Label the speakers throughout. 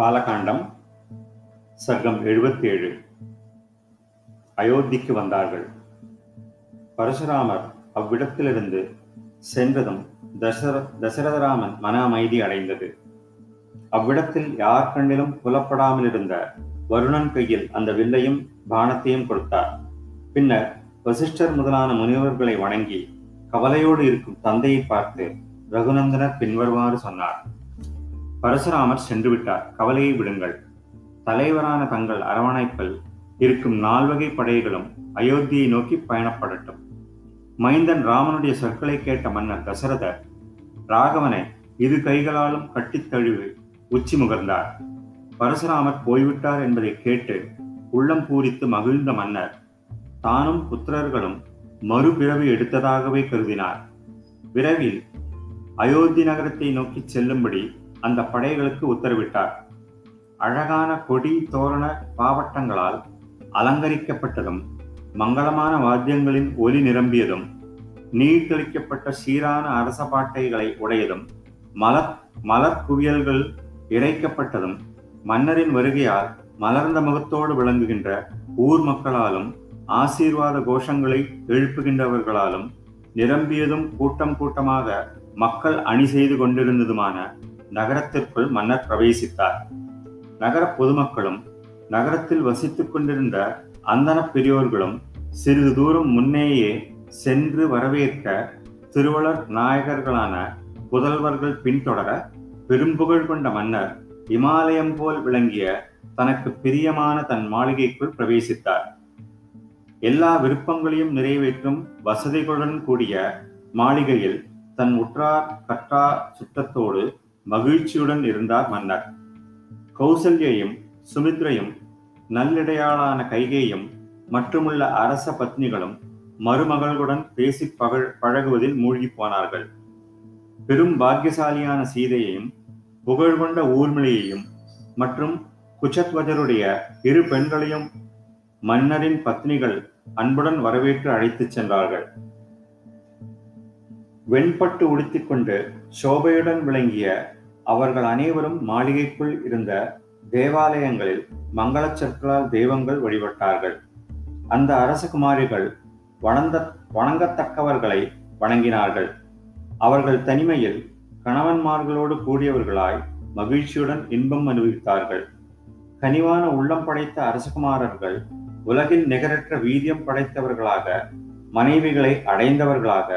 Speaker 1: பாலகாண்டம் சர்க்கம் எழுபத்தேழு. அயோத்திக்கு வந்தார்கள். பரசுராமர் அவ்விடத்திலிருந்து சென்றதும் தசர தசரதராமன் மன அமைதி அடைந்தது. அவ்விடத்தில் யார் கண்ணிலும் புலப்படாமல் இருந்த வருணன் கையில் அந்த வில்லையும் பானத்தையும் கொடுத்தார். பின்னர் வசிஷ்டர் முதலான முனிவர்களை வணங்கி கவலையோடு இருக்கும் தந்தையை பார்த்து ரகுநந்தனர் பின்வருமாறு சொன்னார். பரசுராமர் சென்று விட்டார் கவலையை விடுங்கள். தலைவரான தங்கள் அரவணைப்பில் இருக்கும் நால்வகை படைகளும் அயோத்தியை நோக்கி பயணப்படட்டும். மைந்தன் ராமனுடைய சொற்களை கேட்ட மன்னர் தசரதர் ராகவனை இரு கைகளாலும் கட்டித் தழுவி உச்சி முகர்ந்தார். பரசுராமர் போய்விட்டார் என்பதை கேட்டு உள்ளம் பூரித்து மகிழ்ந்த மன்னர் தானும் புத்திரர்களும் மறுபிறவி எடுத்ததாகவே கருதினார். விரைவில் அயோத்தி நகரத்தை நோக்கி செல்லும்படி அந்த படைகளுக்கு உத்தரவிட்டார். அழகான கொடி தோரண பாவட்டங்களால் அலங்கரிக்கப்பட்டதும் மங்களமான வாத்தியங்களின் ஒலி நிரம்பியதும் நீர் தெளிக்கப்பட்ட சீரான அரச பாட்டைகளை உடையதும் மலர் மலர் குவியல்கள் இறைக்கப்பட்டதும் மன்னரின் வருகையால் மலர்ந்த முகத்தோடு விளங்குகின்ற ஊர் மக்களாலும் ஆசீர்வாத கோஷங்களை எழுப்புகின்றவர்களாலும் நிரம்பியதும் கூட்டம் கூட்டமாக மக்கள் அணி செய்து கொண்டிருந்ததுமான நகரத்திற்குள் மன்னர் பிரவேசித்தார். நகர பொதுமக்களும் நகரத்தில் வசித்துக் கொண்டிருந்த அந்தன பெரியோர்களும் சிறிது தூரம் முன்னேயே சென்று வரவேற்க திருவளர் நாயகர்களான புதல்வர்கள் பின்தொடர பெரும்புகழ் கொண்ட மன்னர் இமாலயம் போல் விளங்கிய தனக்கு பிரியமான தன் மாளிகைக்குள் பிரவேசித்தார். எல்லா விருப்பங்களையும் நிறைவேற்றும் வசதிகளுடன் கூடிய மாளிகையில் தன் உற்றார் கற்றா சுற்றத்தோடு மகிழ்ச்சியுடன் இருந்தார் மன்னர். கௌசல்யையும் சுமித்ரையும் நல்லிடையாளான கைகேயும் மற்றுமுள்ள அரச பத்னிகளும் மருமகளுடன் பேசி பகழ் பழகுவதில் மூழ்கி போனார்கள். பெரும் பாக்கியசாலியான சீதையையும் புகழ்கொண்ட ஊர்மிளையையும் மற்றும் குச்சத்வஜருடைய இரு பெண்களையும் மன்னரின் பத்னிகள் அன்புடன் வரவேற்று அழைத்துச் சென்றார்கள். வெண்பட்டு உடுத்திக்கொண்டு சோபையுடன் விளங்கிய அவர்கள் அனைவரும் மாளிகைக்குள் இருந்த தேவாலயங்களில் மங்களச் சொற்களால் தெய்வங்கள் வழிபட்டார்கள். அந்த அரசகுமாரிகள் வணந்த வணங்கத்தக்கவர்களை வணங்கினார்கள். அவர்கள் தனிமையில் கணவன்மார்களோடு கூடியவர்களாய் மகிழ்ச்சியுடன் இன்பம் அனுபவித்தார்கள். கனிவான உள்ளம் படைத்த அரசகுமாரர்கள் உலகில் நிகரற்ற வீரியம் படைத்தவர்களாக மனைவிகளை அடைந்தவர்களாக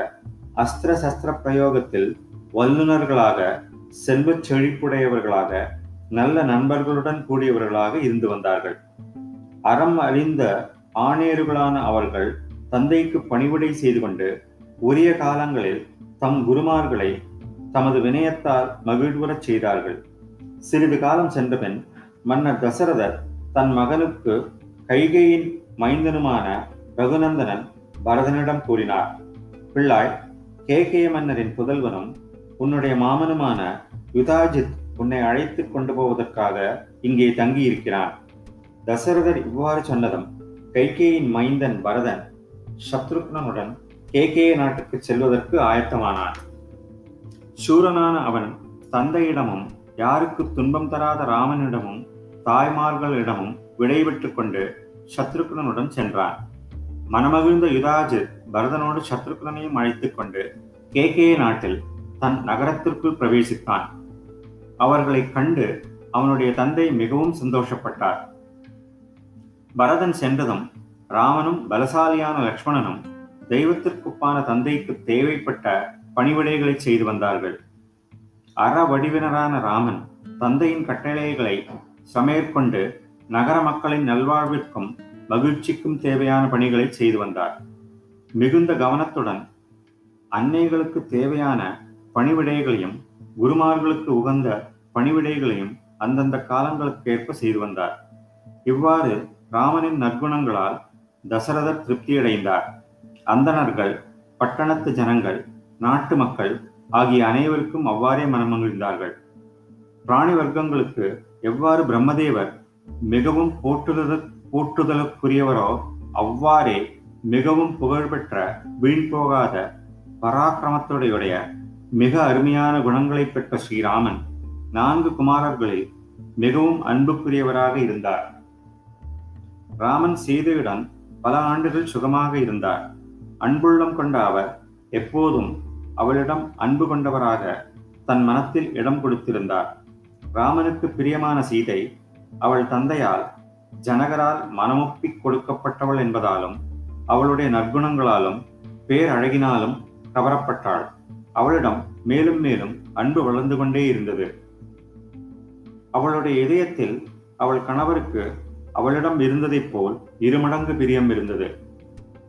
Speaker 1: அஸ்திர சஸ்திர பிரயோகத்தில் வல்லுநர்களாக செல்வச் செழிப்புடையவர்களாக நல்ல நண்பர்களுடன் கூடியவர்களாக இருந்து வந்தார்கள். அறம் அறிந்த ஆணையர்களான அவர்கள் தந்தைக்கு பணிவிடை செய்து கொண்டு உரிய காலங்களில் தம் குருமார்களை தமது வினயத்தால் மகிழ்வுறச் செய்தார்கள். சிறிது காலம் சென்றபின் மன்னர் தசரதர் தன் மகனுக்கு கைகையின் மைந்தனுமான ரகுநந்தனன் பரதனிடம் கூறினார் பிள்ளாய் கேகய மன்னரின் புதல்வனும் உன்னுடைய மாமனுமான யுதாஜித் உன்னை அழைத்து கொண்டு போவதற்காக இங்கே தங்கியிருக்கிறான். தசரதர் இவ்வாறு சொன்னதும் கைகேயின் மைந்தன் பரதன் சத்ருக்னனுடன் கேகே நாட்டுக்கு செல்வதற்கு ஆயத்தமானான். சூரனான அவன் தந்தையிடமும் யாருக்கு துன்பம் தராத ராமனிடமும் தாய்மார்களிடமும் விடைபெற்று கொண்டு சத்ருக்னனுடன் சென்றான். மனமகிழ்ந்த யுதாஜித் பரதனோடு சத்ருக்னனையும் அழைத்துக் கொண்டு கேகேய நாட்டில் தன் நகரத்திற்குள் பிரவேசித்தான். அவர்களை கண்டு அவனுடைய தந்தை மிகவும் சந்தோஷப்பட்டார். பரதன் சென்றதும் ராமனும் பலசாலியான லக்ஷ்மணனும் தெய்வத்திற்குப்பான தந்தைக்கு தேவைப்பட்ட பணிவிடைகளை செய்து வந்தார்கள். அற வடிவினரான ராமன் தந்தையின் கட்டளைகளை சமேற்கொண்டு நகர மக்களின் நல்வாழ்விற்கும் மகிழ்ச்சிக்கும் தேவையான பணிகளை செய்து வந்தார். மிகுந்த கவனத்துடன் அன்னைகளுக்கு தேவையான பணிவிடைகளையும் குருமார்களுக்கு உகந்த பணிவிடைகளையும் அந்தந்த காலங்களுக்கு ஏற்ப செய்து வந்தார். இவ்வாறு ராமனின் நற்குணங்களால் தசரதர் திருப்தியடைந்தார். அந்தணர்கள் பட்டணத்து ஜனங்கள் நாட்டு மக்கள் ஆகிய அனைவருக்கும் அவ்வாறே மனமகிழ்ந்தார்கள். பிராணி வர்க்கங்களுக்கு எவ்வாறு பிரம்மதேவர் மிகவும் போற்றுதல் போற்றுதலுக்குரியவரோ அவ்வாறே மிகவும் புகழ்பெற்ற வீண் போகாத பராக்கிரமத்துடையுடைய மிக அருமையான குணங்களை பெற்ற ஸ்ரீராமன் நான்கு குமாரர்களில் மிகவும் அன்புக்குரியவராக இருந்தார். ராமன் சீதையுடன் பல ஆண்டுகள் சுகமாக இருந்தார். அன்புள்ளம் கொண்ட அவர் எப்போதும் அவளிடம் அன்பு கொண்டவராக தன் மனத்தில் இடம் கொடுத்திருந்தார். ராமனுக்கு பிரியமான சீதை அவள் தந்தையால் ஜனகரால் மனமொப்பி கொடுக்கப்பட்டவள் என்பதாலும் அவளுடைய நற்குணங்களாலும் பேரழகினாலும் கவரப்பட்டாள். அவளிடம் மேலும் மேலும் அன்பு வளர்ந்து கொண்டே இருந்தது. அவளுடைய இதயத்தில் அவள் கணவருக்கு அவளிடம் இருந்ததைப் போல் இருமடங்கு பிரியம் இருந்தது.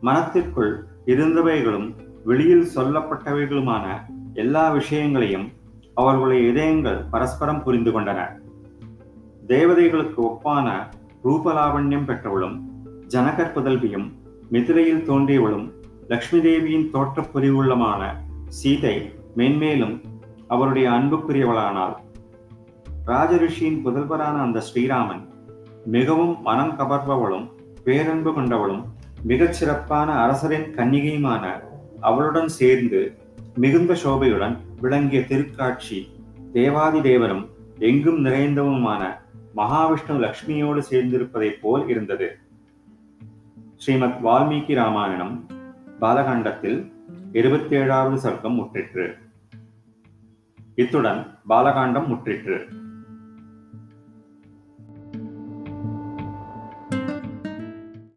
Speaker 1: மனத்திற்குள் இருந்தவைகளும் வெளியில் சொல்லப்பட்டவைகளுமான எல்லா விஷயங்களையும் அவர்களுடைய இதயங்கள் பரஸ்பரம் புரிந்து கொண்டன. தேவதைகளுக்கு ஒப்பான ரூபலாவண்யம் பெற்றவளும் ஜனகர் புதல்வியும் மிதிரையில் தோன்றியவளும் லக்ஷ்மி தேவியின் தோற்றப்புரிவுள்ளமான சீதை மென்மேலும் அவருடைய அன்புக்குரியவளானாள். ராஜரிஷியின் புதல்வரான அந்த ஸ்ரீராமன் மிகவும் மனம் கவர்பவளும் பேரன்பு கொண்டவளும் மிகச் சிறப்பான அரசரின் கன்னிகையுமான அவளுடன் சேர்ந்து மிகுந்த சோபையுடன் விளங்கிய திருக்காட்சி தேவாதி தேவரும் எங்கும் நிறைந்தவுமான மகாவிஷ்ணு லக்ஷ்மியோடு சேர்ந்திருப்பதைப் போல் இருந்தது. ஸ்ரீமத் வால்மீகி ராமாயணம் பாலகாண்டத்தில் இருபத்தி ஏழாவது சர்க்கம் முற்றிற்று. இத்துடன் பாலகாண்டம் முற்றிற்று.